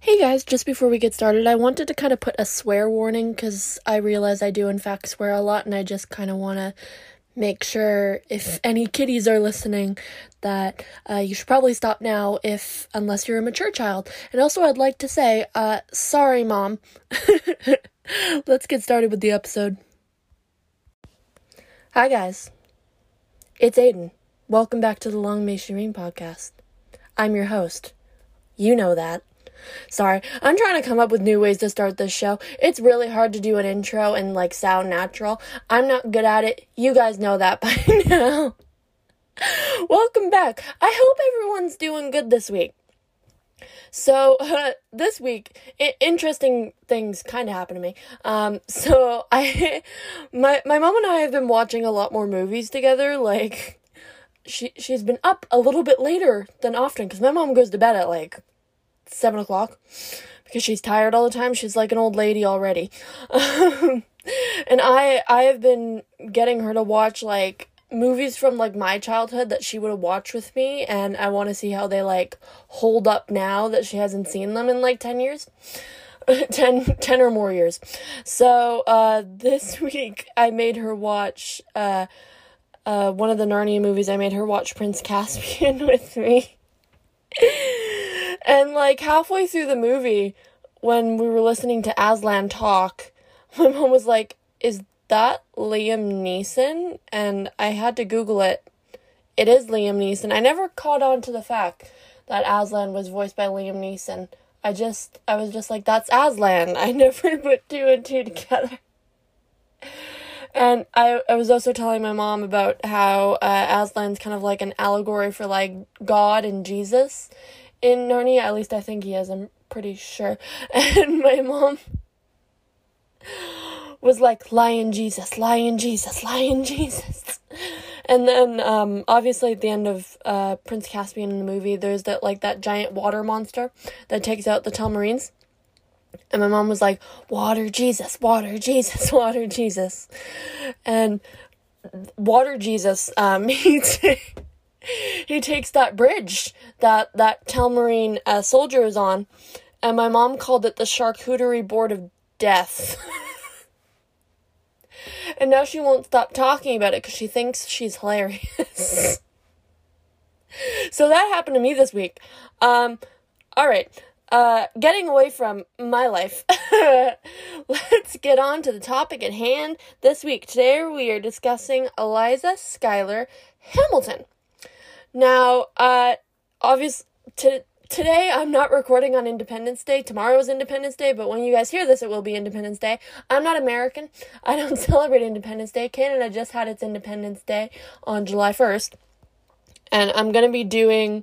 Hey guys, just before we get started, I wanted to kind of put a swear warning because I realize I do, in fact, swear a lot, and I just kind of want to make sure if any kiddies are listening that uh, you should probably stop now if unless you're a mature child. And also i'd like to say uh, sorry mom. Let's get started with the episode. Hi guys. It's aiden. Welcome back to the long may she reign podcast. I'm your host. You know that Sorry, I'm trying to come up with new ways to start this show. It's really hard to do an intro and like sound natural. I'm not good at it. You guys know that by now. Welcome back. I hope everyone's doing good this week. So uh, this week, I- interesting things kind of happened to me. Um, so I, my my mom and I have been watching a lot more movies together. Like, she she's been up a little bit later than often because my mom goes to bed at like seven o'clock because she's tired all the time. She's like an old lady already. and I I have been getting her to watch like movies from like my childhood that she would have watched with me and I want to see how they like hold up now that she hasn't seen them in like 10 years. 10, 10 or more years. So, uh, this week I made her watch, uh, uh, one of the Narnia movies. I made her watch Prince Caspian with me. And like halfway through the movie, when we were listening to Aslan talk, my mom was like, Is that Liam Neeson? And I had to Google it. It is Liam Neeson. I never caught on to the fact that Aslan was voiced by Liam Neeson. I just, I was just like, that's Aslan. I never put two and two together. And I, I was also telling my mom about how uh, Aslan's kind of like an allegory for like God and Jesus in Narnia. At least I think he is. I'm pretty sure. And my mom was like, "Lion Jesus, Lion Jesus, Lion Jesus." And then, um, obviously, at the end of uh, Prince Caspian in the movie, there's that like that giant water monster that takes out the Telmarines. And my mom was like, "Water Jesus, water Jesus, water Jesus," and water Jesus. Um, t- he takes that bridge that that Telmarine uh, soldier is on, and my mom called it the charcuterie board of death. and now she won't stop talking about it because she thinks she's hilarious. so that happened to me this week. Um, all right. Uh, getting away from my life, let's get on to the topic at hand this week. Today we are discussing Eliza Schuyler Hamilton. Now, uh, obvious to today I'm not recording on Independence Day. Tomorrow is Independence Day, but when you guys hear this, it will be Independence Day. I'm not American. I don't celebrate Independence Day. Canada just had its Independence Day on July 1st. And I'm going to be doing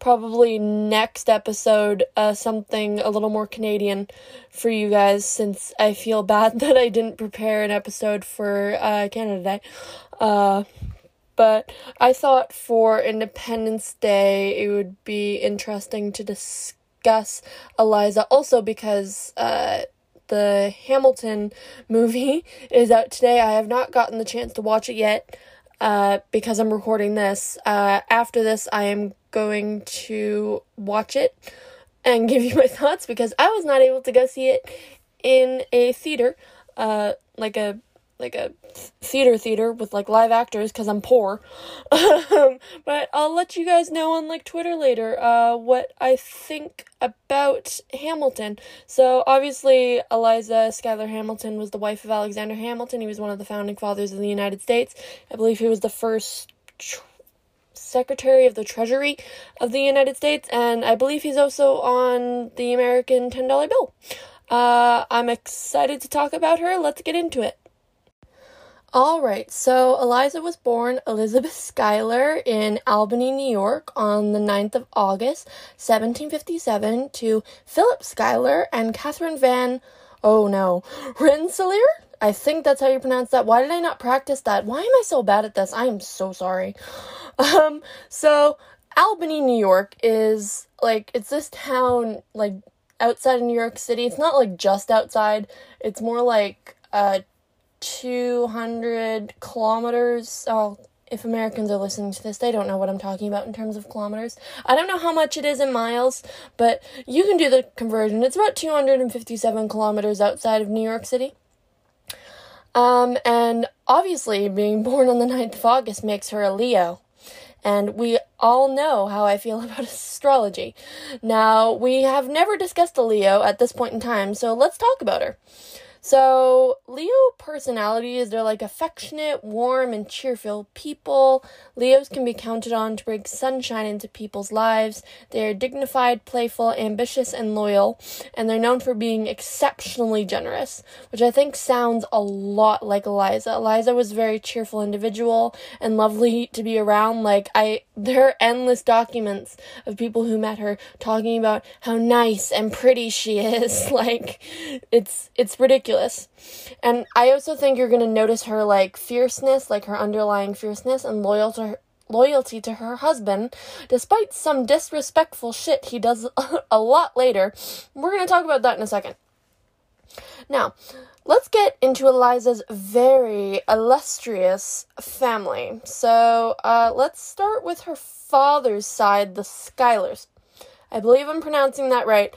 probably next episode uh, something a little more Canadian for you guys since I feel bad that I didn't prepare an episode for uh, Canada Day. Uh, but I thought for Independence Day it would be interesting to discuss Eliza also because uh, the Hamilton movie is out today. I have not gotten the chance to watch it yet uh, because I'm recording this. Uh, after this, I am going to watch it and give you my thoughts because I was not able to go see it in a theater, uh, like a like a theater theater with like live actors because I'm poor. But I'll let you guys know on like Twitter later uh, what I think about Hamilton. So obviously Eliza Schuyler Hamilton was the wife of Alexander Hamilton. He was one of the founding fathers of the United States. I believe he was the first tr- Secretary of the Treasury of the United States, and I believe he's also on the American $10 bill. Uh, I'm excited to talk about her. Let's get into it. All right, so Eliza was born Elizabeth Schuyler in Albany, New York on the 9th of August, 1757, to Philip Schuyler and Catherine Van, oh no, Rensselaer? I think that's how you pronounce that. Why did I not practice that? Why am I so bad at this? I am so sorry. Um, so Albany, New York is like, it's this town, like, outside of New York City. It's not like just outside, it's more like, uh, 200 kilometers. Oh, if Americans are listening to this, they don't know what I'm talking about in terms of kilometers. I don't know how much it is in miles, but you can do the conversion. It's about 257 kilometers outside of New York City. Um, and obviously, being born on the 9th of August makes her a Leo. And we all know how I feel about astrology. Now, we have never discussed a Leo at this point in time, so let's talk about her. So, Leo personalities, they're like affectionate, warm, and cheerful people. Leos can be counted on to bring sunshine into people's lives. They are dignified, playful, ambitious, and loyal, and they're known for being exceptionally generous, which I think sounds a lot like Eliza. Eliza was a very cheerful individual and lovely to be around. Like, I, there are endless documents of people who met her talking about how nice and pretty she is. like, it's, it's ridiculous. And I also think you're going to notice her like fierceness, like her underlying fierceness and loyal to her, loyalty to her husband, despite some disrespectful shit he does a lot later. We're going to talk about that in a second. Now, let's get into Eliza's very illustrious family. So, uh, let's start with her father's side, the Schuylers. I believe I'm pronouncing that right.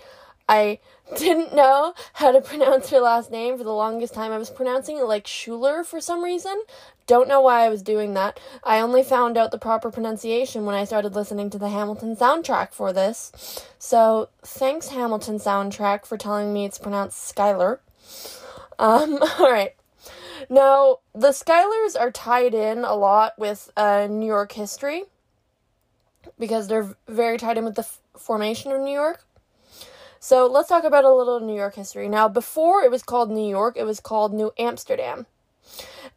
I didn't know how to pronounce her last name for the longest time. I was pronouncing it like Schuler for some reason. Don't know why I was doing that. I only found out the proper pronunciation when I started listening to the Hamilton soundtrack for this. So, thanks, Hamilton soundtrack, for telling me it's pronounced Skylar. Um, alright. Now, the Schuylers are tied in a lot with uh, New York history because they're very tied in with the f- formation of New York. So let's talk about a little New York history. Now, before it was called New York, it was called New Amsterdam.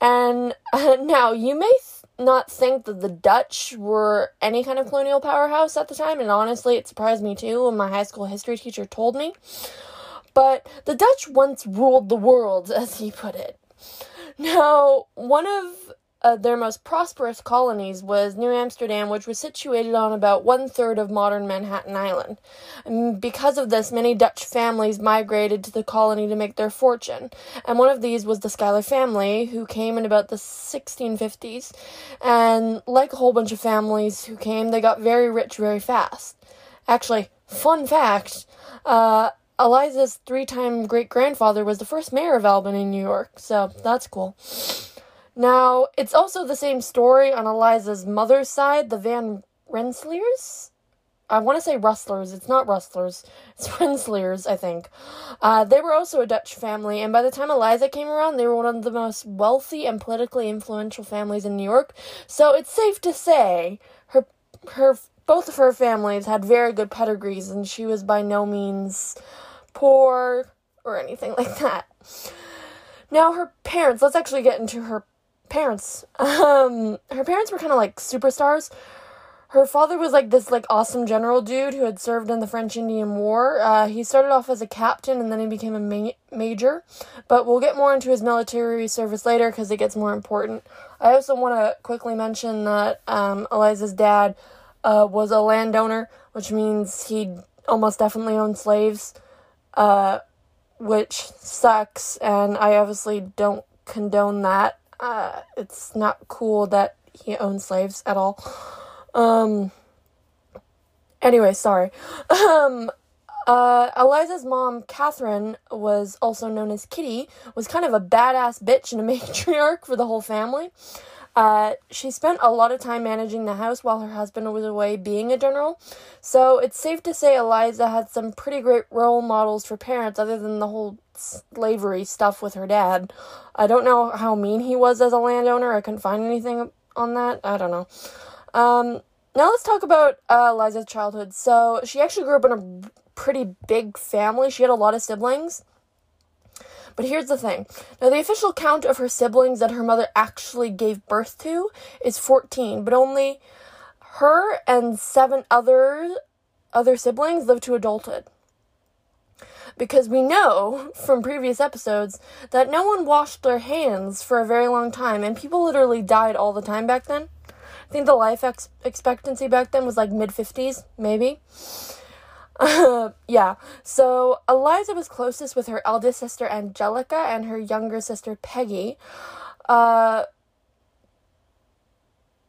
And uh, now you may th- not think that the Dutch were any kind of colonial powerhouse at the time, and honestly, it surprised me too when my high school history teacher told me. But the Dutch once ruled the world, as he put it. Now, one of uh, their most prosperous colonies was New Amsterdam, which was situated on about one third of modern Manhattan Island. And because of this, many Dutch families migrated to the colony to make their fortune. And one of these was the Schuyler family, who came in about the 1650s. And like a whole bunch of families who came, they got very rich very fast. Actually, fun fact, uh, Eliza's three time great grandfather was the first mayor of Albany, New York, so that's cool. Now, it's also the same story on Eliza's mother's side, the Van Rensselaers. I want to say Rustlers. It's not Rustlers. It's Rensselaers, I think. Uh, they were also a Dutch family, and by the time Eliza came around, they were one of the most wealthy and politically influential families in New York. So it's safe to say her her both of her families had very good pedigrees, and she was by no means poor or anything like that. Now, her parents. Let's actually get into her parents. Um, her parents were kind of like superstars. Her father was like this like awesome general dude who had served in the French Indian War. Uh, he started off as a captain and then he became a ma- major. But we'll get more into his military service later because it gets more important. I also want to quickly mention that um, Eliza's dad uh, was a landowner, which means he almost definitely owned slaves, uh, which sucks, and I obviously don't condone that uh, it's not cool that he owns slaves at all. Um, anyway, sorry. Um, uh, Eliza's mom, Catherine, was also known as Kitty, was kind of a badass bitch and a matriarch for the whole family. Uh, she spent a lot of time managing the house while her husband was away being a general. So it's safe to say Eliza had some pretty great role models for parents other than the whole slavery stuff with her dad. I don't know how mean he was as a landowner. I couldn't find anything on that. I don't know. Um, now let's talk about uh, Eliza's childhood. So she actually grew up in a pretty big family. She had a lot of siblings. But here's the thing. Now, the official count of her siblings that her mother actually gave birth to is 14, but only her and seven other other siblings lived to adulthood. Because we know from previous episodes that no one washed their hands for a very long time, and people literally died all the time back then. I think the life ex- expectancy back then was like mid 50s, maybe. yeah. So Eliza was closest with her eldest sister Angelica and her younger sister Peggy. Uh,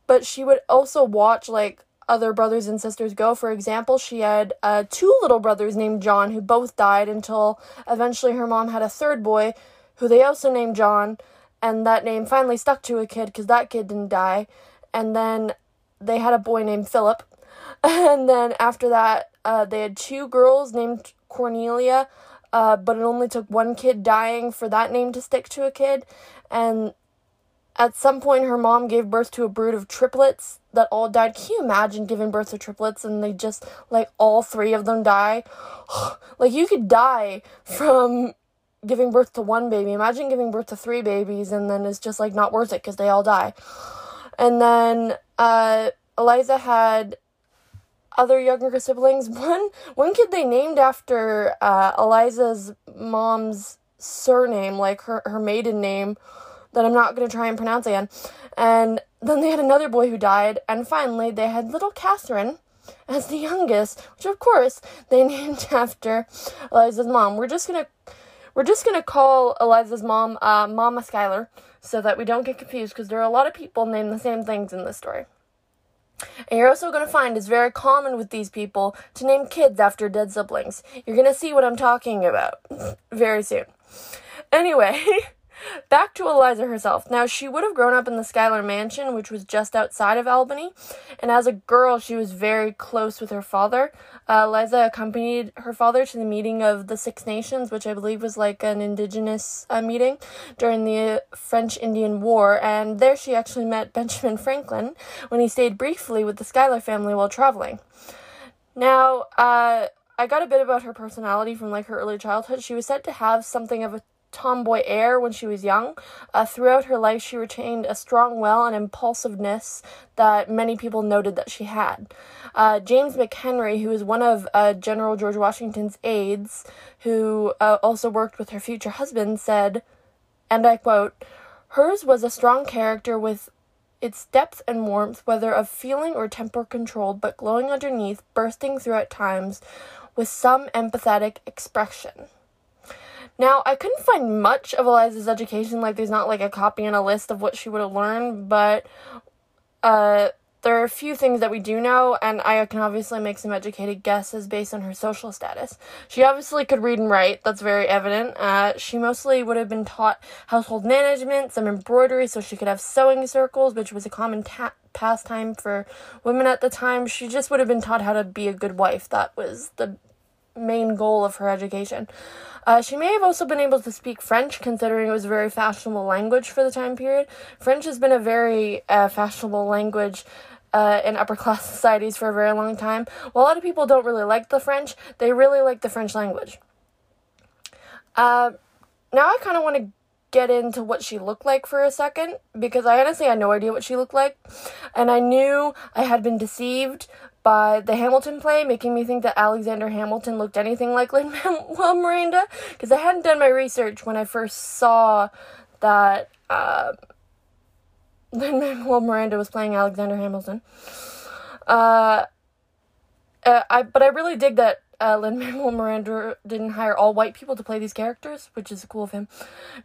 but she would also watch like other brothers and sisters go. For example, she had uh, two little brothers named John who both died until eventually her mom had a third boy who they also named John, and that name finally stuck to a kid because that kid didn't die. And then they had a boy named Philip. And then after that, uh, they had two girls named Cornelia, uh, but it only took one kid dying for that name to stick to a kid. And at some point, her mom gave birth to a brood of triplets that all died. Can you imagine giving birth to triplets and they just, like, all three of them die? like, you could die from giving birth to one baby. Imagine giving birth to three babies and then it's just, like, not worth it because they all die. And then, uh, Eliza had other younger siblings. One one kid they named after uh, Eliza's mom's surname, like her, her maiden name, that I'm not to try and pronounce again. And then they had another boy who died. And finally, they had little Catherine as the youngest, which of course they named after Eliza's mom. We're just to. We're just gonna call Eliza's mom uh, Mama Skylar so that we don't get confused because there are a lot of people named the same things in this story. And you're also going to find it's very common with these people to name kids after dead siblings. You're going to see what I'm talking about very soon. Anyway, Back to Eliza herself. Now, she would have grown up in the Schuyler Mansion, which was just outside of Albany, and as a girl, she was very close with her father. Uh, Eliza accompanied her father to the meeting of the Six Nations, which I believe was like an indigenous uh, meeting during the French Indian War, and there she actually met Benjamin Franklin when he stayed briefly with the Schuyler family while traveling. Now, uh, I got a bit about her personality from like her early childhood. She was said to have something of a tomboy air when she was young. Uh, throughout her life, she retained a strong will and impulsiveness that many people noted that she had. Uh, James McHenry, who was one of uh, General George Washington's aides, who uh, also worked with her future husband, said, and I quote, Hers was a strong character with its depth and warmth, whether of feeling or temper controlled, but glowing underneath, bursting through at times with some empathetic expression. Now, I couldn't find much of Eliza's education, like, there's not like a copy and a list of what she would have learned, but uh, there are a few things that we do know, and I can obviously make some educated guesses based on her social status. She obviously could read and write, that's very evident. Uh, she mostly would have been taught household management, some embroidery, so she could have sewing circles, which was a common ta- pastime for women at the time. She just would have been taught how to be a good wife. That was the main goal of her education. Uh, she may have also been able to speak French, considering it was a very fashionable language for the time period. French has been a very uh, fashionable language uh, in upper class societies for a very long time. While a lot of people don't really like the French, they really like the French language. Uh, now I kind of want to get into what she looked like for a second because I honestly had no idea what she looked like. And I knew I had been deceived by the Hamilton play, making me think that Alexander Hamilton looked anything like Lin Manuel Miranda, because I hadn't done my research when I first saw that uh, Lin Manuel Miranda was playing Alexander Hamilton. Uh, uh, I but I really dig that uh, Lin Manuel Miranda didn't hire all white people to play these characters, which is cool of him.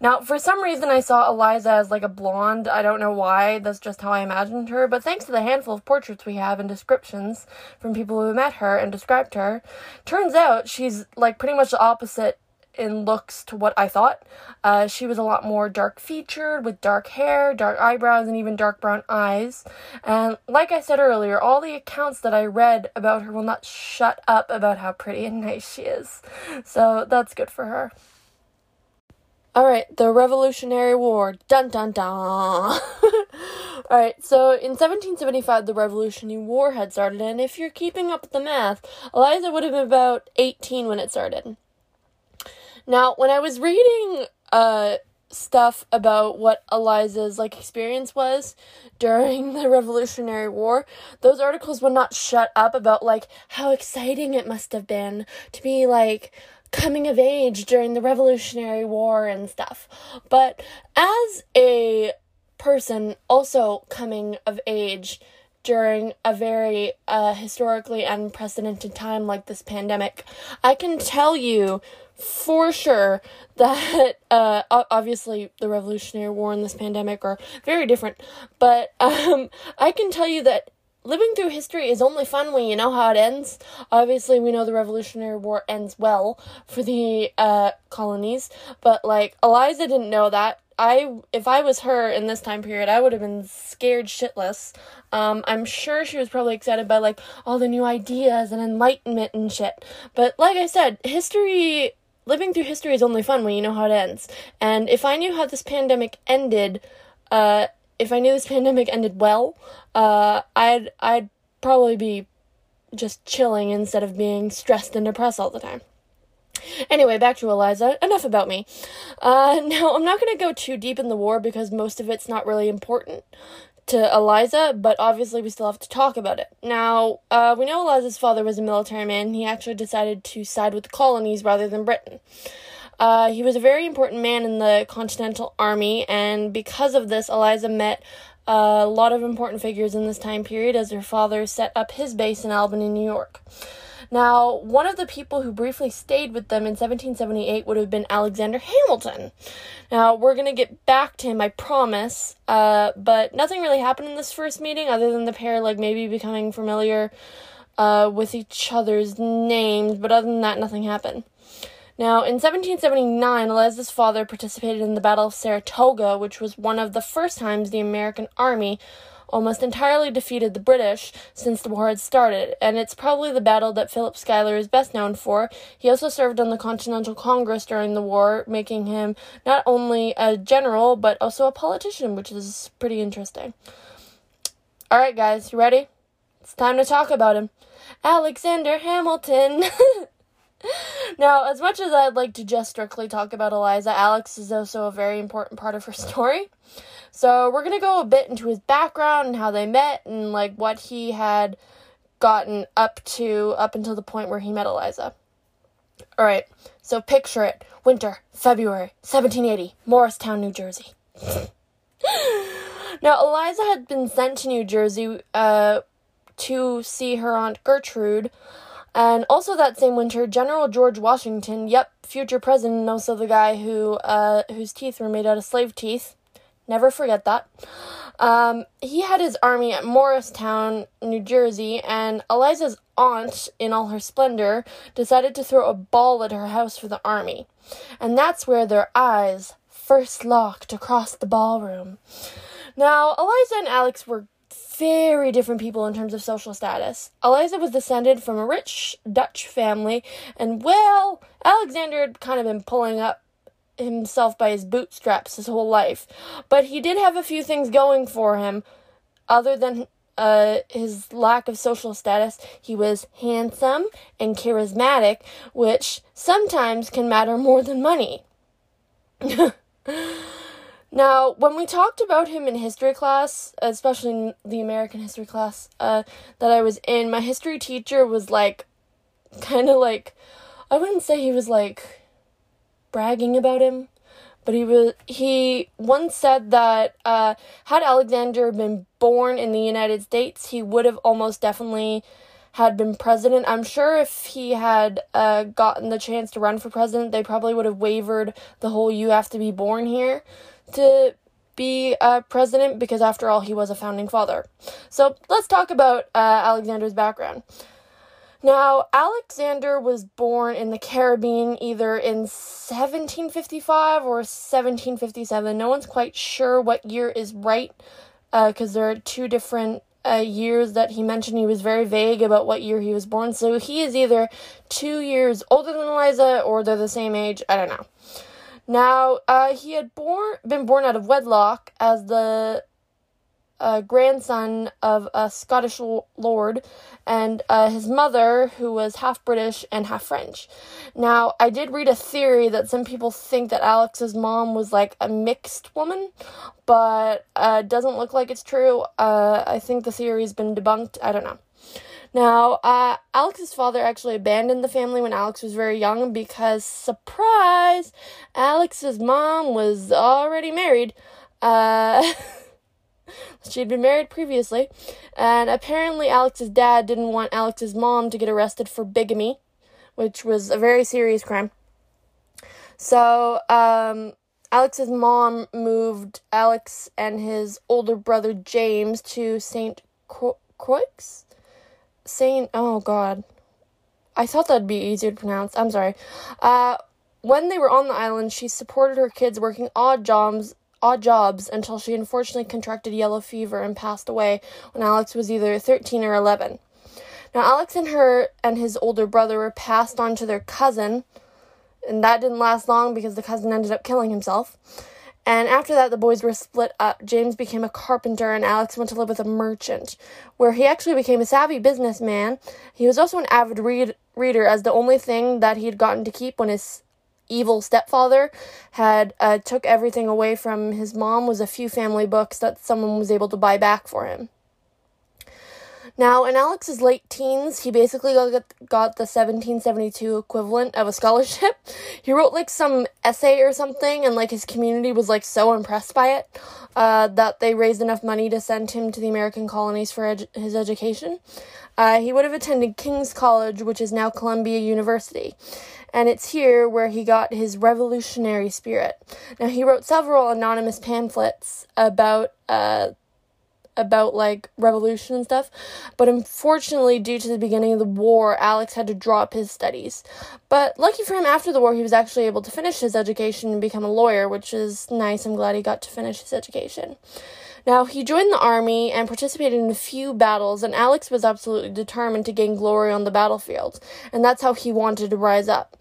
Now, for some reason, I saw Eliza as like a blonde. I don't know why. That's just how I imagined her. But thanks to the handful of portraits we have and descriptions from people who met her and described her, turns out she's like pretty much the opposite in looks to what I thought. Uh, she was a lot more dark featured with dark hair, dark eyebrows, and even dark brown eyes. And like I said earlier, all the accounts that I read about her will not shut up about how pretty and nice she is. So that's good for her. Alright, the Revolutionary War. Dun dun dun. Alright, so in 1775, the Revolutionary War had started, and if you're keeping up with the math, Eliza would have been about 18 when it started. Now, when I was reading uh stuff about what Eliza's like experience was during the Revolutionary War, those articles would not shut up about like how exciting it must have been to be like coming of age during the Revolutionary War and stuff. But as a person also coming of age during a very uh, historically unprecedented time like this pandemic, I can tell you for sure that uh, obviously the Revolutionary War and this pandemic are very different, but um, I can tell you that living through history is only fun when you know how it ends. Obviously, we know the Revolutionary War ends well for the uh, colonies, but like Eliza didn't know that. I if I was her in this time period, I would have been scared shitless. Um, I'm sure she was probably excited by like all the new ideas and enlightenment and shit. But like I said, history living through history is only fun when you know how it ends. And if I knew how this pandemic ended, uh, if I knew this pandemic ended well, uh, I'd I'd probably be just chilling instead of being stressed and depressed all the time. Anyway, back to Eliza. Enough about me. Uh, now, I'm not going to go too deep in the war because most of it's not really important to Eliza, but obviously we still have to talk about it. Now, uh, we know Eliza's father was a military man. He actually decided to side with the colonies rather than Britain. Uh, he was a very important man in the Continental Army, and because of this, Eliza met a lot of important figures in this time period as her father set up his base in Albany, New York. Now, one of the people who briefly stayed with them in 1778 would have been Alexander Hamilton. Now, we're going to get back to him, I promise, uh, but nothing really happened in this first meeting other than the pair, like, maybe becoming familiar uh, with each other's names, but other than that, nothing happened. Now, in 1779, Eliza's father participated in the Battle of Saratoga, which was one of the first times the American army almost entirely defeated the British since the war had started, and it's probably the battle that Philip Schuyler is best known for. He also served on the Continental Congress during the war, making him not only a general, but also a politician, which is pretty interesting. Alright, guys, you ready? It's time to talk about him. Alexander Hamilton! now, as much as I'd like to just strictly talk about Eliza, Alex is also a very important part of her story. So we're gonna go a bit into his background and how they met and like what he had gotten up to up until the point where he met Eliza. Alright, so picture it. Winter, February, 1780, Morristown, New Jersey. now, Eliza had been sent to New Jersey uh, to see her Aunt Gertrude. And also that same winter, General George Washington, yep, future president, also the guy who uh, whose teeth were made out of slave teeth, Never forget that. Um, he had his army at Morristown, New Jersey, and Eliza's aunt, in all her splendor, decided to throw a ball at her house for the army. And that's where their eyes first locked across the ballroom. Now, Eliza and Alex were very different people in terms of social status. Eliza was descended from a rich Dutch family, and well, Alexander had kind of been pulling up himself by his bootstraps his whole life. But he did have a few things going for him other than uh, his lack of social status. He was handsome and charismatic, which sometimes can matter more than money. now, when we talked about him in history class, especially in the American history class uh, that I was in, my history teacher was like, kind of like, I wouldn't say he was like bragging about him, but he was he once said that uh, had Alexander been born in the United States, he would have almost definitely had been president. I'm sure if he had uh, gotten the chance to run for president, they probably would have wavered the whole "you have to be born here" to be uh, president because after all, he was a founding father. So let's talk about uh, Alexander's background. Now, Alexander was born in the Caribbean either in 1755 or 1757. No one's quite sure what year is right because uh, there are two different uh, years that he mentioned. He was very vague about what year he was born. So he is either two years older than Eliza or they're the same age. I don't know. Now, uh, he had born been born out of wedlock as the uh, grandson of a Scottish lord, and uh, his mother, who was half British and half French. Now, I did read a theory that some people think that Alex's mom was like a mixed woman, but uh, doesn't look like it's true. Uh, I think the theory's been debunked. I don't know. Now, uh, Alex's father actually abandoned the family when Alex was very young because, surprise, Alex's mom was already married. Uh, She'd been married previously, and apparently Alex's dad didn't want Alex's mom to get arrested for bigamy, which was a very serious crime. So, um, Alex's mom moved Alex and his older brother James to St. Croix? Saint, oh god. I thought that'd be easier to pronounce. I'm sorry. Uh, when they were on the island, she supported her kids working odd jobs odd jobs until she unfortunately contracted yellow fever and passed away when Alex was either 13 or 11. Now, Alex and her and his older brother were passed on to their cousin, and that didn't last long because the cousin ended up killing himself. And after that, the boys were split up. James became a carpenter, and Alex went to live with a merchant, where he actually became a savvy businessman. He was also an avid read- reader, as the only thing that he had gotten to keep when his evil stepfather had uh, took everything away from his mom was a few family books that someone was able to buy back for him. Now, in Alex's late teens, he basically got, the 1772 equivalent of a scholarship. He wrote like some essay or something, and like his community was like so impressed by it uh, that they raised enough money to send him to the American colonies for his education. Uh, he would have attended King's College, which is now Columbia University and it's here where he got his revolutionary spirit. Now he wrote several anonymous pamphlets about uh, about like revolution and stuff. But unfortunately, due to the beginning of the war, Alex had to drop his studies. But lucky for him, after the war, he was actually able to finish his education and become a lawyer, which is nice. I'm glad he got to finish his education. Now, he joined the army and participated in a few battles, and Alex was absolutely determined to gain glory on the battlefield, and that's how he wanted to rise up.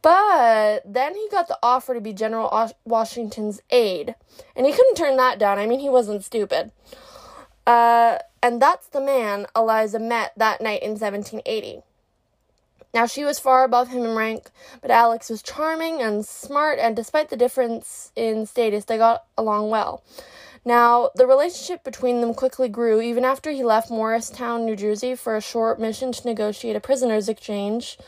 But then he got the offer to be General Washington's aide, and he couldn't turn that down. I mean, he wasn't stupid. Uh, and that's the man Eliza met that night in 1780. Now, she was far above him in rank, but Alex was charming and smart, and despite the difference in status, they got along well. Now, the relationship between them quickly grew even after he left Morristown, New Jersey for a short mission to negotiate a prisoner's exchange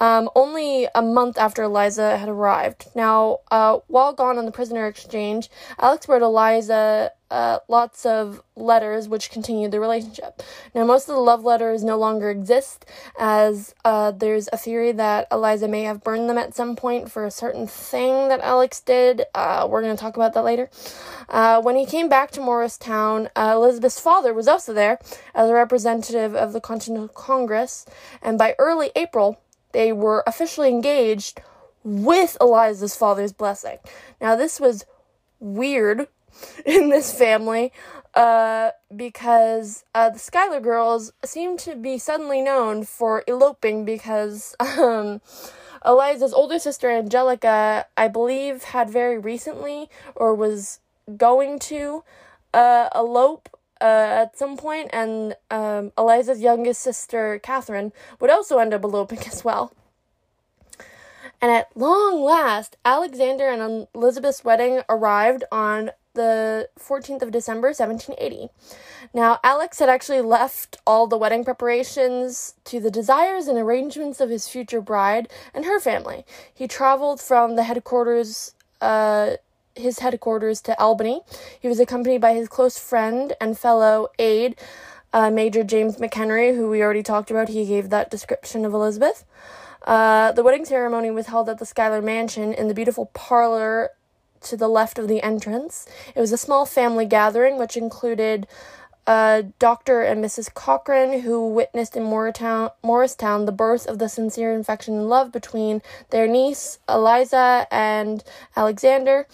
um, only a month after Eliza had arrived. Now, uh, while gone on the prisoner exchange, Alex wrote Eliza uh, lots of letters which continued the relationship. Now, most of the love letters no longer exist, as uh, there's a theory that Eliza may have burned them at some point for a certain thing that Alex did. Uh, we're going to talk about that later. Uh, when he came back to Morristown, uh, Elizabeth's father was also there as a representative of the Continental Congress, and by early April, they were officially engaged with Eliza's father's blessing. Now, this was weird in this family uh, because uh, the Schuyler girls seem to be suddenly known for eloping because um, Eliza's older sister Angelica, I believe, had very recently or was going to uh, elope uh, at some point, and um, Eliza's youngest sister, Catherine, would also end up eloping as well. And at long last, Alexander and Elizabeth's wedding arrived on the 14th of December, 1780. Now, Alex had actually left all the wedding preparations to the desires and arrangements of his future bride and her family. He traveled from the headquarters uh, his headquarters to Albany. He was accompanied by his close friend and fellow aide, uh, Major James McHenry, who we already talked about. He gave that description of Elizabeth. Uh, the wedding ceremony was held at the Schuyler Mansion in the beautiful parlor to the left of the entrance. It was a small family gathering which included uh, Dr. and Mrs. Cochrane, who witnessed in Morristown, Morristown the birth of the sincere affection and love between their niece, Eliza, and Alexander.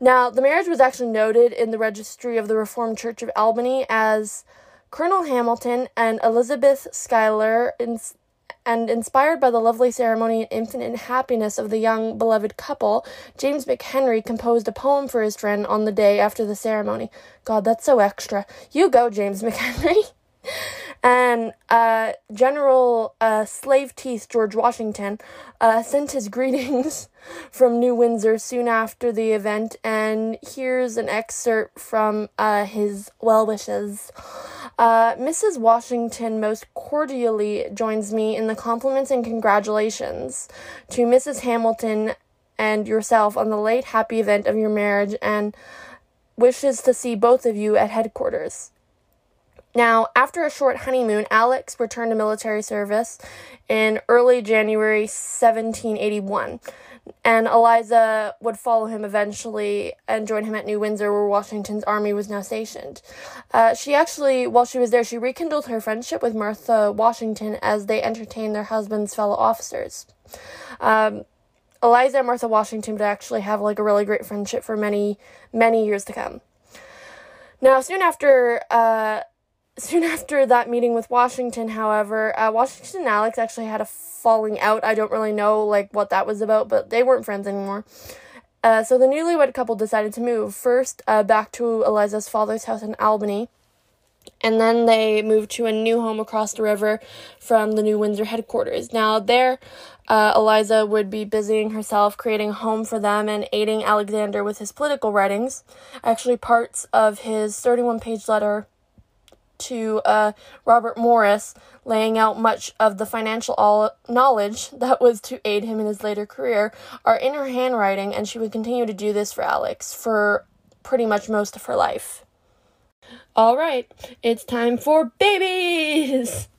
Now, the marriage was actually noted in the registry of the Reformed Church of Albany as Colonel Hamilton and Elizabeth Schuyler, in, and inspired by the lovely ceremony and infinite happiness of the young beloved couple, James McHenry composed a poem for his friend on the day after the ceremony. God, that's so extra. You go, James McHenry. And uh, General uh, Slave Teeth George Washington uh, sent his greetings from New Windsor soon after the event, and here's an excerpt from uh, his well wishes. Uh, Mrs. Washington most cordially joins me in the compliments and congratulations to Mrs. Hamilton and yourself on the late happy event of your marriage and wishes to see both of you at headquarters. Now, after a short honeymoon, Alex returned to military service in early January 1781 and Eliza would follow him eventually and join him at New Windsor, where Washington's army was now stationed. Uh, she actually, while she was there, she rekindled her friendship with Martha Washington as they entertained their husband's fellow officers. Um, Eliza and Martha Washington would actually have like a really great friendship for many, many years to come. Now, soon after, uh, soon after that meeting with Washington, however, uh, Washington and Alex actually had a falling out. I don't really know like what that was about, but they weren't friends anymore. Uh, so the newlywed couple decided to move first uh, back to Eliza's father's house in Albany, and then they moved to a new home across the river from the New Windsor headquarters. Now there, uh, Eliza would be busying herself creating a home for them and aiding Alexander with his political writings. Actually, parts of his 31 page letter to uh, Robert Morris, laying out much of the financial all- knowledge that was to aid him in his later career, are in her handwriting, and she would continue to do this for Alex for pretty much most of her life. All right, it's time for babies!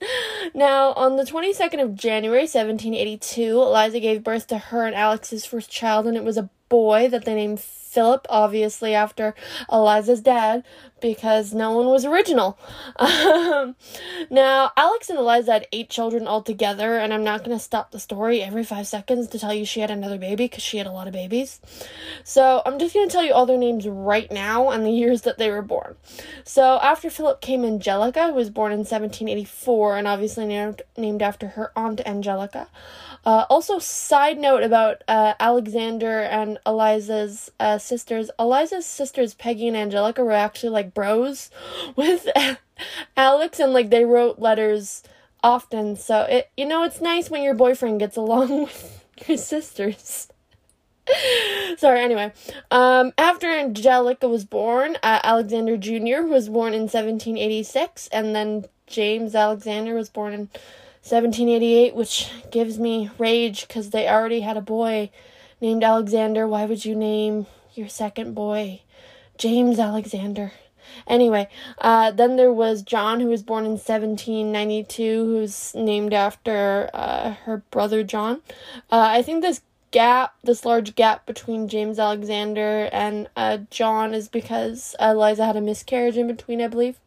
Now, on the 22nd of January 1782, Eliza gave birth to her and Alex's first child, and it was a boy that they named Philip, obviously after Eliza's dad, because no one was original. Um, now, Alex and Eliza had eight children altogether, and I'm not going to stop the story every five seconds to tell you she had another baby because she had a lot of babies. So, I'm just going to tell you all their names right now and the years that they were born. So, after Philip came Angelica, who was born in 1784 and obviously named, named after her aunt Angelica. Uh, also, side note about uh, Alexander and Eliza's uh, sisters. Eliza's sisters, Peggy and Angelica, were actually like bros with Alex, and like they wrote letters often. So it, you know, it's nice when your boyfriend gets along with your sisters. Sorry, anyway. Um, after Angelica was born, uh, Alexander Jr. was born in 1786, and then James Alexander was born in 1788, which gives me rage because they already had a boy named Alexander. Why would you name your second boy James Alexander? Anyway, uh, then there was John, who was born in 1792, who's named after uh, her brother John. Uh, I think this gap, this large gap between James Alexander and uh, John, is because Eliza had a miscarriage in between, I believe.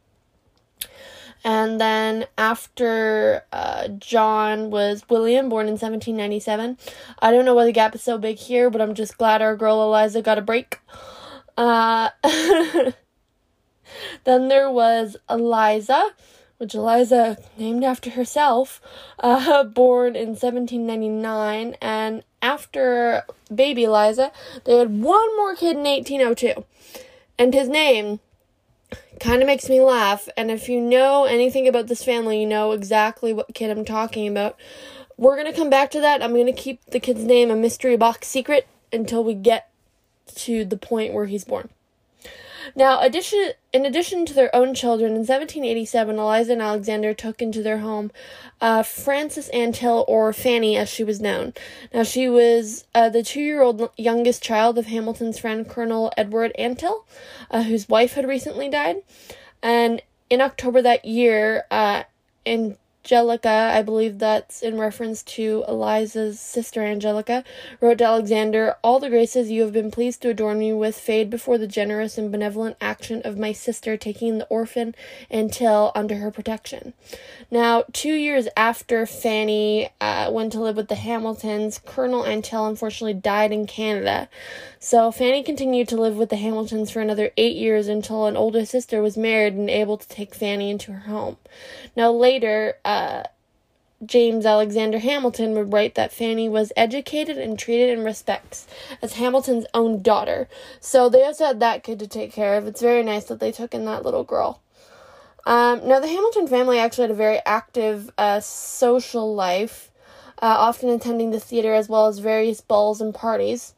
And then after uh, John was William, born in 1797. I don't know why the gap is so big here, but I'm just glad our girl Eliza got a break. Uh, then there was Eliza, which Eliza named after herself, uh, born in 1799. And after baby Eliza, they had one more kid in 1802. And his name kind of makes me laugh. And if you know anything about this family, you know exactly what kid I'm talking about. We're going to come back to that. I'm going to keep the kid's name a mystery box secret until we get to the point where he's born. Now, addition, in addition to their own children, in 1787, Eliza and Alexander took into their home uh, Frances Antill, or Fanny as she was known. Now, she was uh, the two year old youngest child of Hamilton's friend Colonel Edward Antill, uh, whose wife had recently died. And in October that year, uh, in Angelica, I believe that's in reference to Eliza's sister Angelica, wrote to Alexander, All the graces you have been pleased to adorn me with fade before the generous and benevolent action of my sister taking the orphan Antill under her protection. Now, two years after Fanny uh, went to live with the Hamiltons, Colonel Antill unfortunately died in Canada. So Fanny continued to live with the Hamiltons for another eight years until an older sister was married and able to take Fanny into her home. Now, later, uh, James Alexander Hamilton would write that Fanny was educated and treated in respects as Hamilton's own daughter. So they also had that kid to take care of. It's very nice that they took in that little girl. Um, now, the Hamilton family actually had a very active uh, social life, uh, often attending the theater as well as various balls and parties.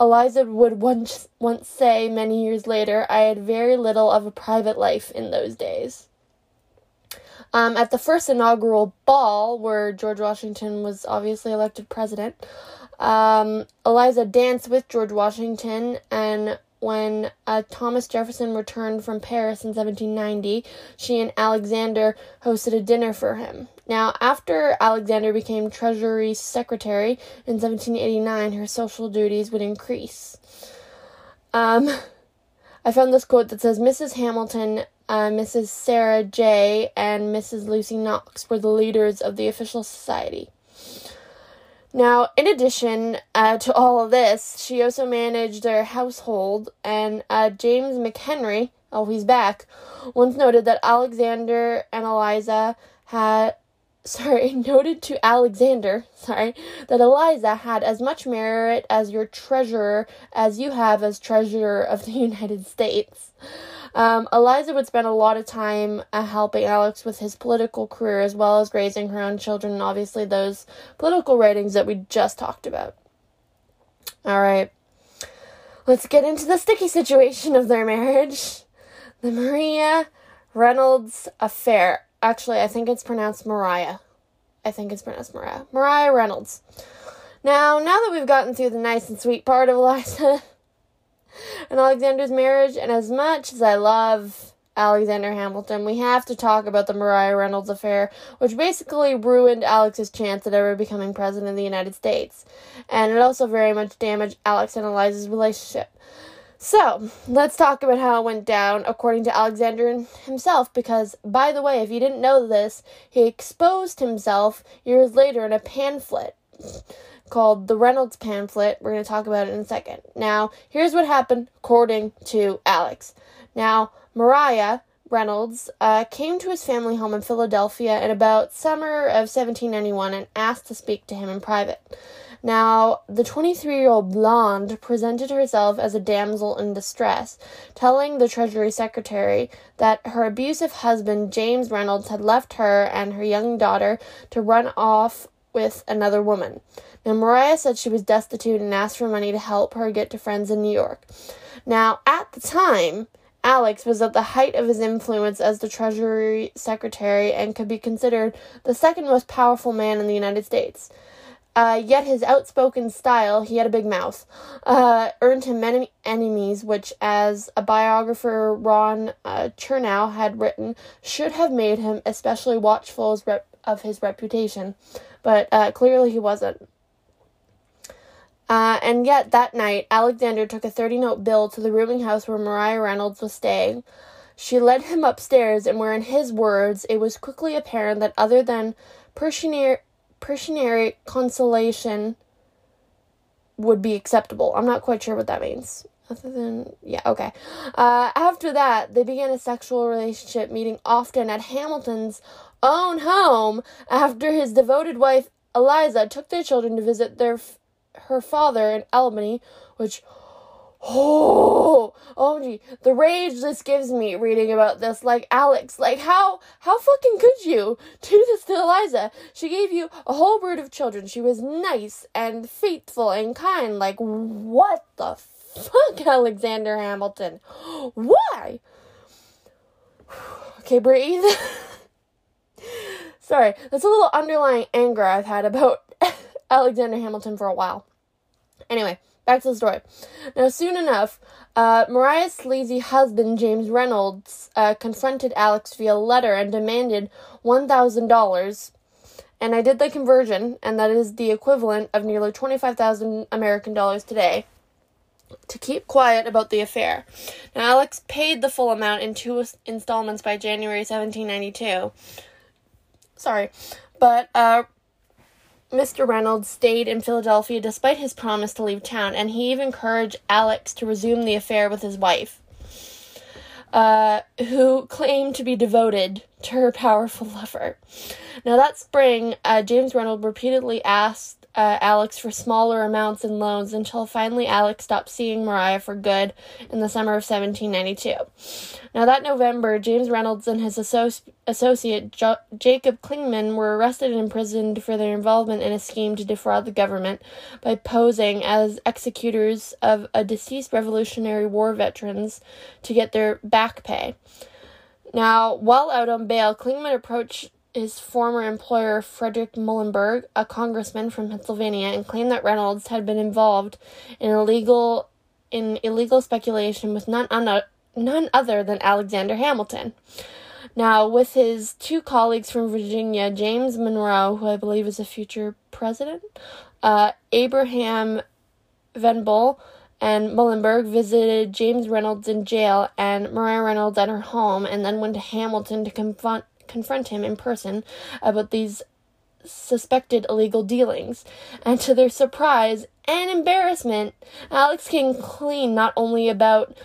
Eliza would once, once say many years later, I had very little of a private life in those days. Um, at the first inaugural ball, where George Washington was obviously elected president, um, Eliza danced with George Washington, and when uh, Thomas Jefferson returned from Paris in 1790, she and Alexander hosted a dinner for him. Now, after Alexander became Treasury Secretary in 1789, her social duties would increase. Um, I found this quote that says Mrs. Hamilton, uh, Mrs. Sarah Jay, and Mrs. Lucy Knox were the leaders of the official society. Now, in addition uh, to all of this, she also managed their household, and uh, James McHenry, oh, he's back, once noted that Alexander and Eliza had, sorry, noted to Alexander, sorry, that Eliza had as much merit as your treasurer as you have as treasurer of the United States. Um, Eliza would spend a lot of time uh, helping Alex with his political career as well as raising her own children and obviously those political writings that we just talked about. All right, let's get into the sticky situation of their marriage the Maria Reynolds affair. Actually, I think it's pronounced Mariah. I think it's pronounced Mariah. Mariah Reynolds. Now, now that we've gotten through the nice and sweet part of Eliza, and Alexander's marriage, and as much as I love Alexander Hamilton, we have to talk about the Mariah Reynolds affair, which basically ruined Alex's chance at ever becoming president of the United States. And it also very much damaged Alex and Eliza's relationship. So, let's talk about how it went down according to Alexander himself, because, by the way, if you didn't know this, he exposed himself years later in a pamphlet called the Reynolds pamphlet. We're going to talk about it in a second. Now, here's what happened according to Alex. Now, Mariah Reynolds uh, came to his family home in Philadelphia in about summer of 1791 and asked to speak to him in private. Now, the 23 year old blonde presented herself as a damsel in distress, telling the Treasury Secretary that her abusive husband, James Reynolds, had left her and her young daughter to run off with another woman. Now, Mariah said she was destitute and asked for money to help her get to friends in New York. Now, at the time, Alex was at the height of his influence as the Treasury Secretary and could be considered the second most powerful man in the United States. Uh, yet his outspoken style, he had a big mouth, uh, earned him many enemies, which, as a biographer Ron uh, Chernow had written, should have made him especially watchful rep- of his reputation. But uh, clearly he wasn't. Uh, and yet that night, Alexander took a 30 note bill to the rooming house where Mariah Reynolds was staying. She led him upstairs, and where, in his words, it was quickly apparent that other than Persianary, consolation would be acceptable. I'm not quite sure what that means. Other than, yeah, okay. Uh, after that, they began a sexual relationship, meeting often at Hamilton's own home after his devoted wife Eliza took their children to visit their her father in Albany, which oh, oh OMG, the rage this gives me reading about this. Like Alex, like how how fucking could you do this to Eliza? She gave you a whole brood of children. She was nice and faithful and kind. Like what the fuck, Alexander Hamilton? Why? Okay, breathe. Sorry, that's a little underlying anger I've had about Alexander Hamilton for a while. Anyway, back to the story. Now, soon enough, uh, Mariah's sleazy husband, James Reynolds, uh, confronted Alex via letter and demanded $1,000. And I did the conversion, and that is the equivalent of nearly 25,000 American dollars today, to keep quiet about the affair. Now, Alex paid the full amount in two installments by January 1792. Sorry. But uh, Mr. Reynolds stayed in Philadelphia despite his promise to leave town, and he even encouraged Alex to resume the affair with his wife, uh, who claimed to be devoted to her powerful lover. Now, that spring, uh, James Reynolds repeatedly asked uh, Alex for smaller amounts and loans until finally Alex stopped seeing Mariah for good in the summer of 1792. Now, that November, James Reynolds and his associ- associate jo- Jacob Clingman were arrested and imprisoned for their involvement in a scheme to defraud the government by posing as executors of a deceased Revolutionary War veterans to get their back pay. Now, while out on bail, Clingman approached his former employer, Frederick Muhlenberg, a congressman from Pennsylvania, and claimed that Reynolds had been involved in illegal in illegal speculation with none, un- none other than Alexander Hamilton. Now, with his two colleagues from Virginia, James Monroe, who I believe is a future president, uh, Abraham Venable, and Muhlenberg visited James Reynolds in jail and Maria Reynolds at her home, and then went to Hamilton to confront confront him in person about these suspected illegal dealings. And to their surprise and embarrassment, Alex came clean not only about,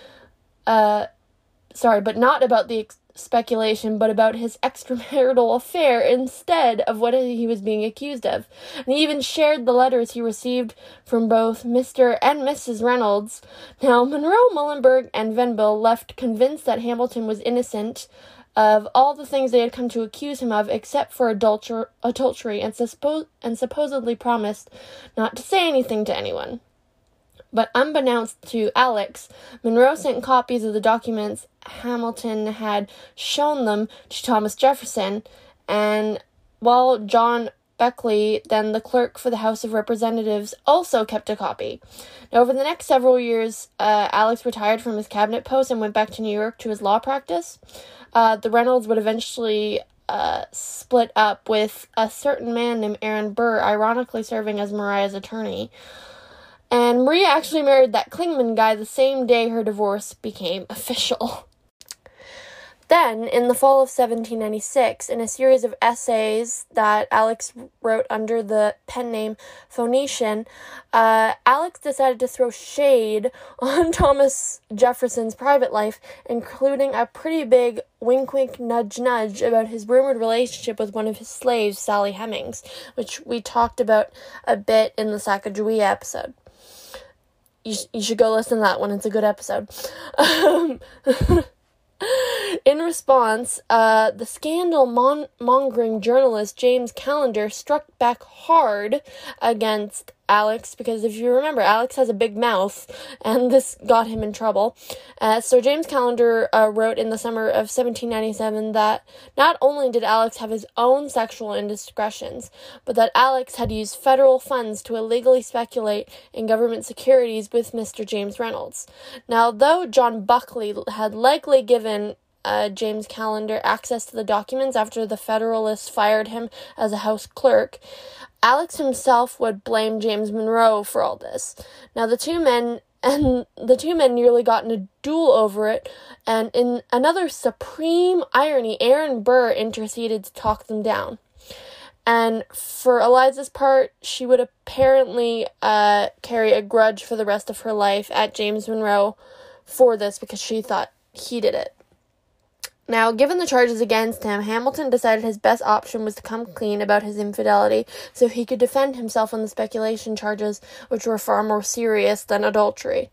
uh, sorry, but not about the ex- speculation, but about his extramarital affair instead of what he was being accused of. And he even shared the letters he received from both Mr. and Mrs. Reynolds. Now, Monroe, Muhlenberg, and Venable left convinced that Hamilton was innocent of all the things they had come to accuse him of except for adulter- adultery and, suspo- and supposedly promised not to say anything to anyone. But unbeknownst to Alex, Monroe sent copies of the documents Hamilton had shown them to Thomas Jefferson, and while John Beckley, then the clerk for the House of Representatives, also kept a copy. Now, over the next several years, uh, Alex retired from his cabinet post and went back to New York to his law practice. Uh, the Reynolds would eventually uh, split up with a certain man named Aaron Burr, ironically serving as Maria's attorney. And Maria actually married that Clingman guy the same day her divorce became official. Then, in the fall of 1796, in a series of essays that Alex wrote under the pen name Phoenician, uh, Alex decided to throw shade on Thomas Jefferson's private life, including a pretty big wink wink nudge nudge about his rumored relationship with one of his slaves, Sally Hemings, which we talked about a bit in the Sacagawea episode. You, sh- you should go listen to that one, it's a good episode. Um, in response, uh, the scandal mon- mongering journalist James Callender struck back hard against Alex because if you remember, Alex has a big mouth, and this got him in trouble. Uh, so James Callender uh, wrote in the summer of 1797 that not only did Alex have his own sexual indiscretions, but that Alex had used federal funds to illegally speculate in government securities with Mr. James Reynolds. Now, though John Buckley had likely given uh, James Callender access to the documents after the Federalists fired him as a House clerk, Alex himself would blame James Monroe for all this. Now, the two men and the two men nearly got in a duel over it, and in another supreme irony, Aaron Burr interceded to talk them down. And for Eliza's part, she would apparently uh, carry a grudge for the rest of her life at James Monroe for this because she thought he did it. Now, given the charges against him, Hamilton decided his best option was to come clean about his infidelity so he could defend himself on the speculation charges, which were far more serious than adultery.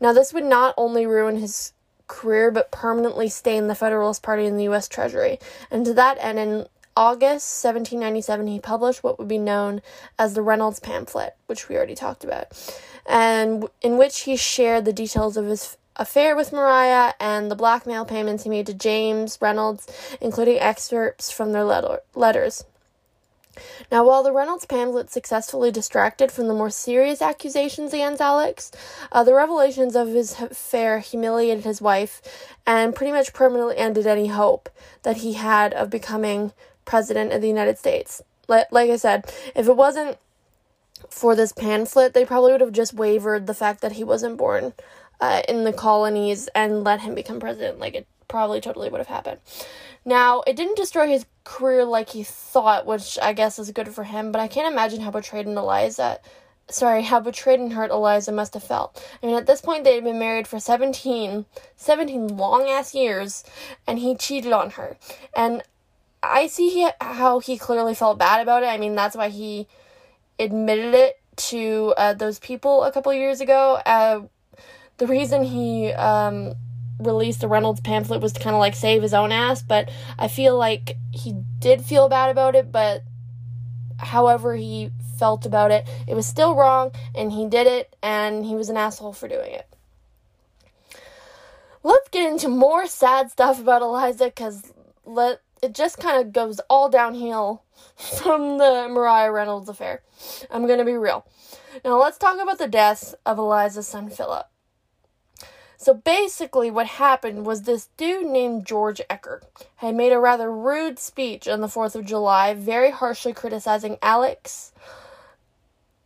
Now, this would not only ruin his career but permanently stain the Federalist Party in the U.S. Treasury. And to that end, in August 1797, he published what would be known as the Reynolds pamphlet, which we already talked about, and in which he shared the details of his affair with Mariah and the blackmail payments he made to James Reynolds, including excerpts from their letter- letters. Now, while the Reynolds pamphlet successfully distracted from the more serious accusations against Alex, uh, the revelations of his affair humiliated his wife and pretty much permanently ended any hope that he had of becoming president of the United States. Like, like I said, if it wasn't for this pamphlet, they probably would have just wavered the fact that he wasn't born uh, in the colonies and let him become president. Like it probably totally would have happened. Now, it didn't destroy his career like he thought, which I guess is good for him, but I can't imagine how betrayed and Eliza sorry, how betrayed and hurt Eliza must have felt. I mean, at this point, they had been married for 17, 17 long ass years, and he cheated on her. And I see he, how he clearly felt bad about it. I mean, that's why he admitted it to uh, those people a couple years ago. Uh, the reason he um, released the Reynolds pamphlet was to kind of like save his own ass, but I feel like he did feel bad about it, but however he felt about it, it was still wrong, and he did it, and he was an asshole for doing it. Let's get into more sad stuff about Eliza because let it just kind of goes all downhill from the Mariah Reynolds affair. I'm gonna be real. Now let's talk about the death of Eliza's son Philip. So basically, what happened was this dude named George Eacker had made a rather rude speech on the 4th of July, very harshly criticizing Alex.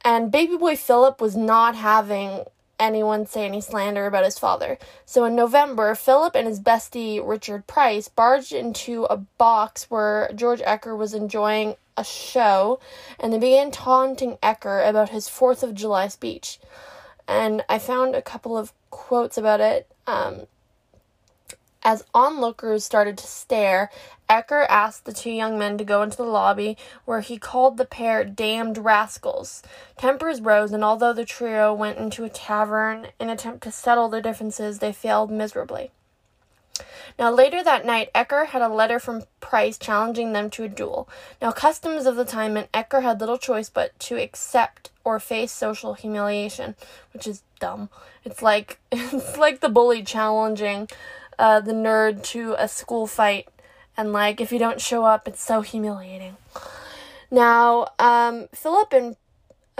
And baby boy Philip was not having anyone say any slander about his father. So in November, Philip and his bestie Richard Price barged into a box where George Eacker was enjoying a show and they began taunting Eacker about his 4th of July speech. And I found a couple of quotes about it. Um, as onlookers started to stare, Eacker asked the two young men to go into the lobby, where he called the pair damned rascals. Tempers rose, and although the trio went into a tavern in attempt to settle their differences, they failed miserably. Now, later that night, Eacker had a letter from Price challenging them to a duel. Now, customs of the time meant Eacker had little choice but to accept or face social humiliation, which is dumb. It's like it's like the bully challenging uh, the nerd to a school fight, and like if you don't show up, it's so humiliating. Now, um, Philip and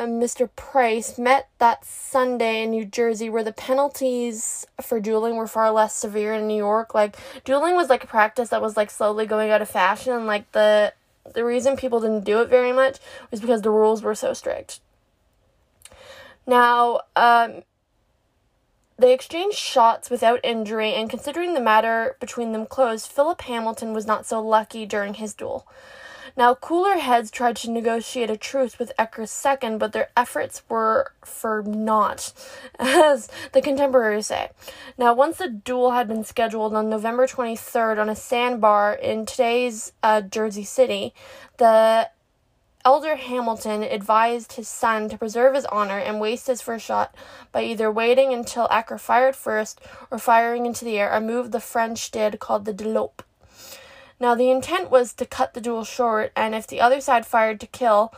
Mr. Price met that Sunday in New Jersey where the penalties for dueling were far less severe in New York. Like dueling was like a practice that was like slowly going out of fashion and like the the reason people didn't do it very much was because the rules were so strict. Now, um, they exchanged shots without injury, and considering the matter between them closed, Philip Hamilton was not so lucky during his duel. Now, cooler heads tried to negotiate a truce with Eacker's second, but their efforts were for naught, as the contemporaries say. Now, once the duel had been scheduled on November 23rd on a sandbar in today's uh, Jersey City, the Elder Hamilton advised his son to preserve his honor and waste his first shot by either waiting until Eacker fired first or firing into the air, a move the French did called the délope. Now, the intent was to cut the duel short, and if the other side fired to kill,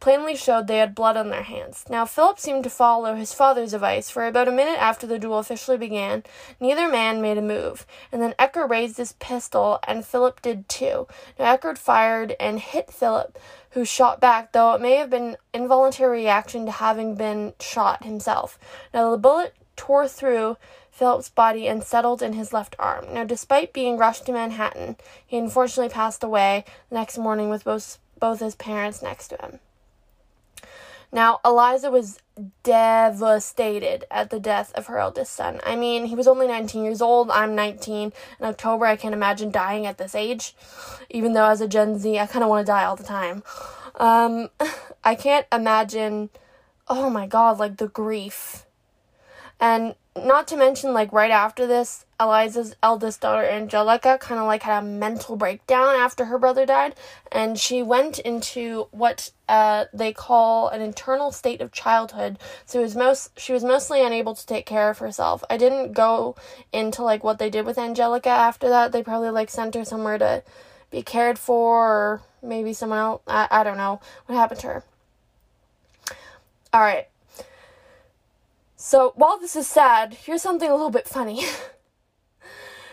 plainly showed they had blood on their hands. Now, Philip seemed to follow his father's advice, for about a minute after the duel officially began, neither man made a move, and then Eacker raised his pistol, and Philip did too. Now, Eacker fired and hit Philip, who shot back, though it may have been involuntary reaction to having been shot himself. Now, the bullet tore through Philip's body and settled in his left arm. Now, despite being rushed to Manhattan, he unfortunately passed away the next morning with both, both his parents next to him. Now, Eliza was devastated at the death of her eldest son. I mean, he was only 19 years old. I'm 19. In October, I can't imagine dying at this age. Even though, as a Gen Z, I kind of want to die all the time. Um, I can't imagine, oh my god, like the grief. And not to mention, like, right after this, Eliza's eldest daughter, Angelica, kind of like had a mental breakdown after her brother died, and she went into what uh, they call an internal state of childhood. So was most she was mostly unable to take care of herself. I didn't go into like what they did with Angelica after that. They probably like sent her somewhere to be cared for, or maybe someone else. I, I don't know what happened to her. All right. So while this is sad, here's something a little bit funny.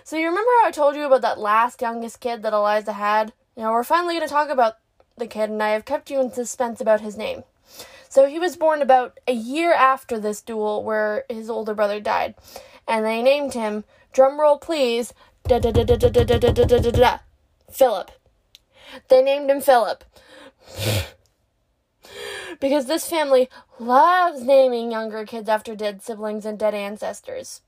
so you remember how I told you about that last youngest kid that Eliza had? Now we're finally going to talk about the kid, and I have kept you in suspense about his name. So he was born about a year after this duel where his older brother died, and they named him, drumroll please, da da da da da da da da da da da Philip. They named him Philip. Because this family loves naming younger kids after dead siblings and dead ancestors.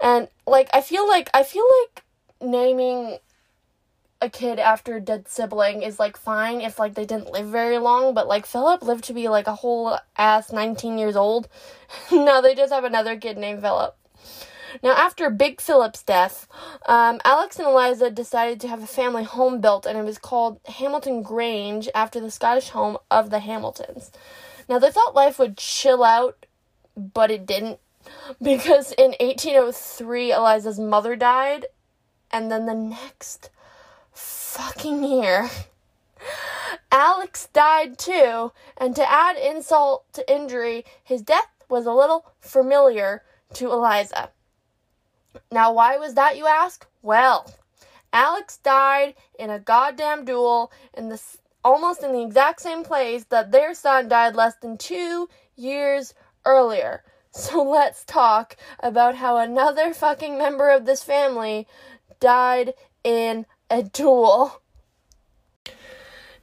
and like I feel like I feel like naming a kid after a dead sibling is like fine if like they didn't live very long, but like Philip lived to be like a whole ass 19 years old. now they just have another kid named Philip. Now, after Big Philip's death, um, Alex and Eliza decided to have a family home built, and it was called Hamilton Grange after the Scottish home of the Hamiltons. Now, they thought life would chill out, but it didn't, because in 1803, Eliza's mother died, and then the next fucking year, Alex died too, and to add insult to injury, his death was a little familiar to Eliza. Now, why was that, you ask? Well, Alex died in a goddamn duel in the almost in the exact same place that their son died less than two years earlier. So let's talk about how another fucking member of this family died in a duel.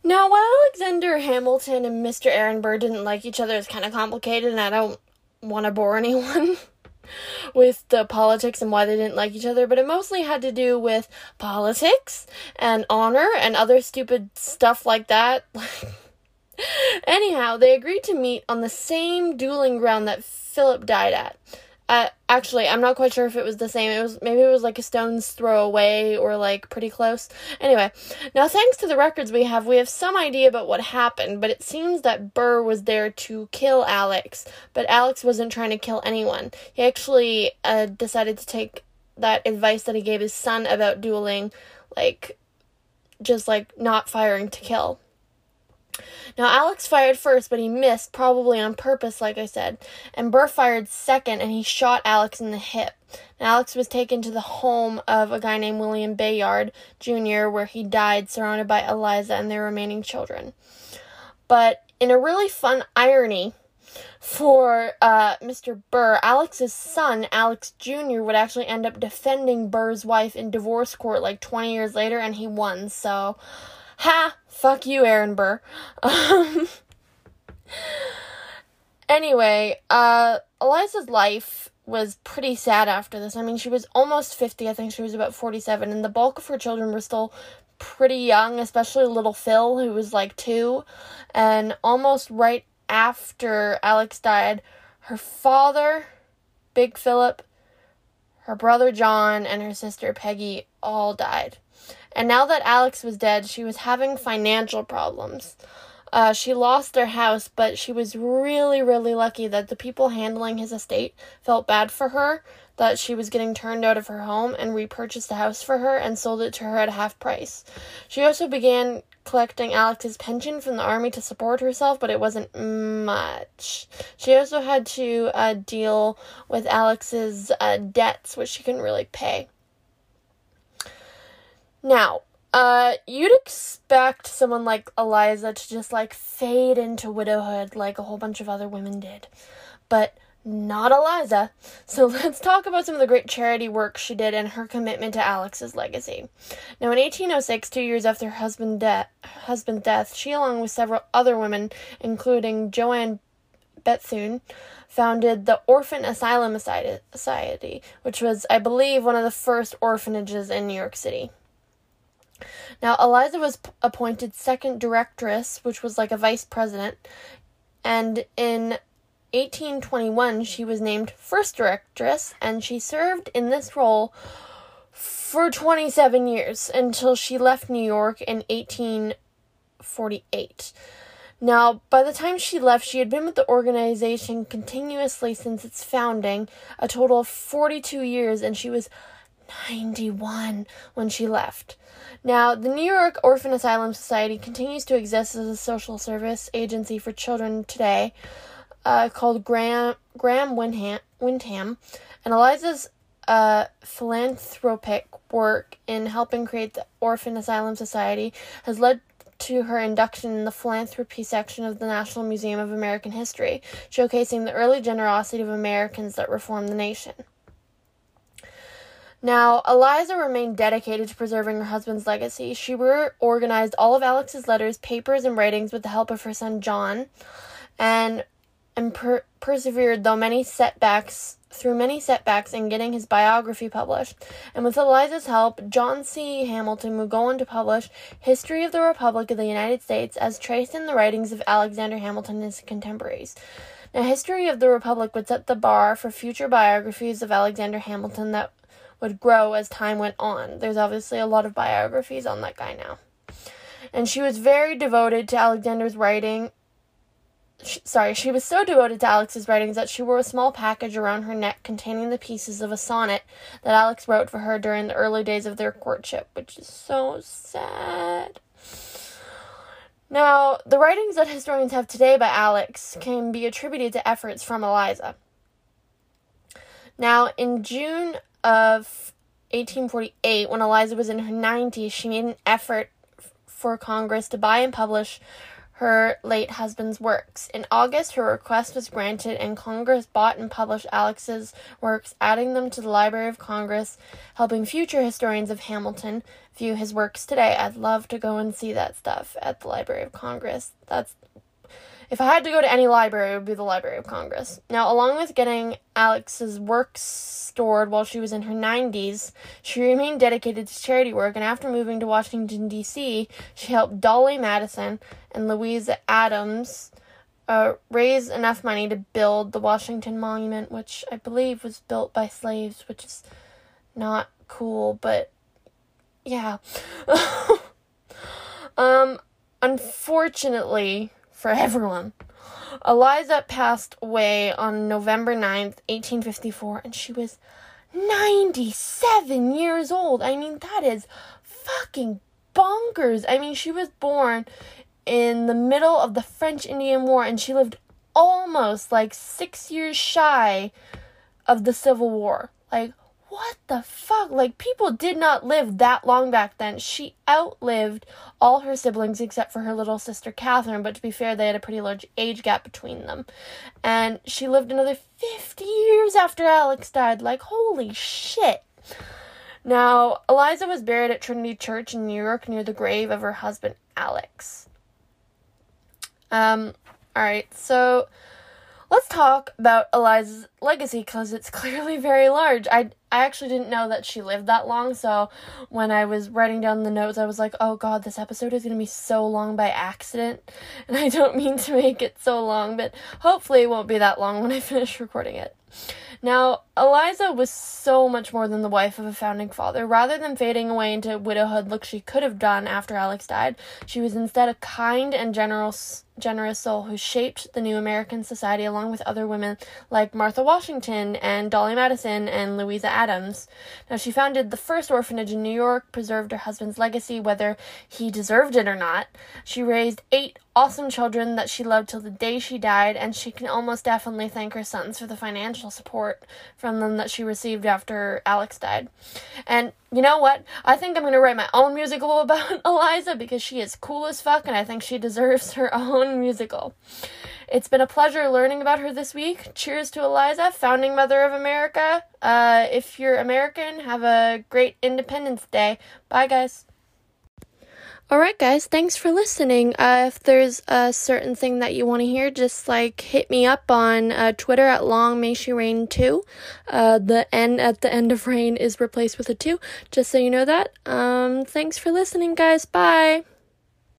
Now, while Alexander Hamilton and Mr. Aaron Burr didn't like each other, it's kind of complicated, and I don't want to bore anyone with the politics and why they didn't like each other, but it mostly had to do with politics and honor and other stupid stuff like that. Anyhow, they agreed to meet on the same dueling ground that Philip died at. Uh, actually, I'm not quite sure if it was the same. It was maybe it was like a stone's throw away or like pretty close. Anyway, now thanks to the records we have, we have some idea about what happened, but it seems that Burr was there to kill Alex, but Alex wasn't trying to kill anyone. He actually uh, decided to take that advice that he gave his son about dueling, like just like not firing to kill. Now, Alex fired first, but he missed, probably on purpose, like I said. And Burr fired second, and he shot Alex in the hip. Alex was taken to the home of a guy named William Bayard Jr., where he died surrounded by Eliza and their remaining children. But in a really fun irony, for uh, Mr. Burr, Alex's son, Alex Jr., would actually end up defending Burr's wife in divorce court like 20 years later, and he won. So, Ha! Fuck you, Aaron Burr. Um, anyway, uh, Eliza's life was pretty sad after this. I mean, she was almost 50. I think she was about 47, and the bulk of her children were still pretty young, especially little Phil, who was like two. And almost right after Alex died, her father, Big Philip, her brother John, and her sister Peggy all died. And now that Alex was dead, she was having financial problems. Uh, she lost their house, but she was really, really lucky that the people handling his estate felt bad for her, that she was getting turned out of her home, and repurchased the house for her and sold it to her at half price. She also began collecting Alex's pension from the army to support herself, but it wasn't much. She also had to uh, deal with Alex's uh, debts, which she couldn't really pay. Now, uh, you'd expect someone like Eliza to just like fade into widowhood like a whole bunch of other women did. But not Eliza. So let's talk about some of the great charity work she did and her commitment to Alex's legacy. Now, in 1806, two years after her husband de- husband's death, she, along with several other women, including Joanne Bethune, founded the Orphan Asylum Society, which was, I believe, one of the first orphanages in New York City. Now, Eliza was appointed second directress, which was like a vice president, and in 1821 she was named first directress, and she served in this role for 27 years until she left New York in 1848. Now, by the time she left, she had been with the organization continuously since its founding, a total of 42 years, and she was 91 when she left. Now, the New York Orphan Asylum Society continues to exist as a social service agency for children today uh, called Graham, Graham Windham, Windham, and Eliza's uh, philanthropic work in helping create the Orphan Asylum Society has led to her induction in the philanthropy section of the National Museum of American History, showcasing the early generosity of Americans that reformed the nation. Now, Eliza remained dedicated to preserving her husband's legacy. She reorganized all of Alex's letters, papers, and writings with the help of her son John, and and per- persevered though many setbacks through many setbacks in getting his biography published. And with Eliza's help, John C. Hamilton would go on to publish History of the Republic of the United States as traced in the writings of Alexander Hamilton and his contemporaries. Now, History of the Republic would set the bar for future biographies of Alexander Hamilton that would grow as time went on. There's obviously a lot of biographies on that guy now. And she was very devoted to Alexander's writing. She, sorry, she was so devoted to Alex's writings that she wore a small package around her neck containing the pieces of a sonnet that Alex wrote for her during the early days of their courtship, which is so sad. Now, the writings that historians have today by Alex can be attributed to efforts from Eliza. Now, in June of 1848, when Eliza was in her 90s, she made an effort for Congress to buy and publish her late husband's works. In August, her request was granted, and Congress bought and published Alex's works, adding them to the Library of Congress, helping future historians of Hamilton view his works today. I'd love to go and see that stuff at the Library of Congress. That's if I had to go to any library, it would be the Library of Congress. Now, along with getting Alex's works stored while she was in her 90s, she remained dedicated to charity work, and after moving to Washington, D.C., she helped Dolley Madison and Louisa Adams uh, raise enough money to build the Washington Monument, which I believe was built by slaves, which is not cool, but yeah. um, unfortunately, for everyone. Eliza passed away on November 9th, 1854, and she was 97 years old. I mean, that is fucking bonkers. I mean, she was born in the middle of the French Indian War, and she lived almost like six years shy of the Civil War. Like, what the fuck? Like, people did not live that long back then. She outlived all her siblings except for her little sister Catherine, but to be fair, they had a pretty large age gap between them. And she lived another 50 years after Alex died. Like, holy shit. Now, Eliza was buried at Trinity Church in New York near the grave of her husband, Alex. Um, alright, so let's talk about Eliza's legacy because it's clearly very large. I I actually didn't know that she lived that long, so when I was writing down the notes, I was like, "Oh god, this episode is going to be so long by accident." And I don't mean to make it so long, but hopefully it won't be that long when I finish recording it. Now, Eliza was so much more than the wife of a founding father. Rather than fading away into widowhood like she could have done after Alex died, she was instead a kind and generous generous soul who shaped the new American society along with other women like Martha Washington and Dolley Madison and Louisa Adams. Now, she founded the first orphanage in New York, preserved her husband's legacy, whether he deserved it or not. She raised eight awesome children that she loved till the day she died, and she can almost definitely thank her sons for the financial support from them that she received after Alex died. And you know what? I think I'm going to write my own musical about Eliza because she is cool as fuck, and I think she deserves her own musical. It's been a pleasure learning about her this week. Cheers to Eliza, founding mother of America. Uh, if you're American, have a great Independence Day. Bye, guys. Alright, guys, thanks for listening. Uh, if there's a certain thing that you want to hear, just like hit me up on uh, Twitter at Long May She Rain 2. Uh, the N at the end of rain is replaced with a 2, just so you know that. Um, thanks for listening, guys. Bye.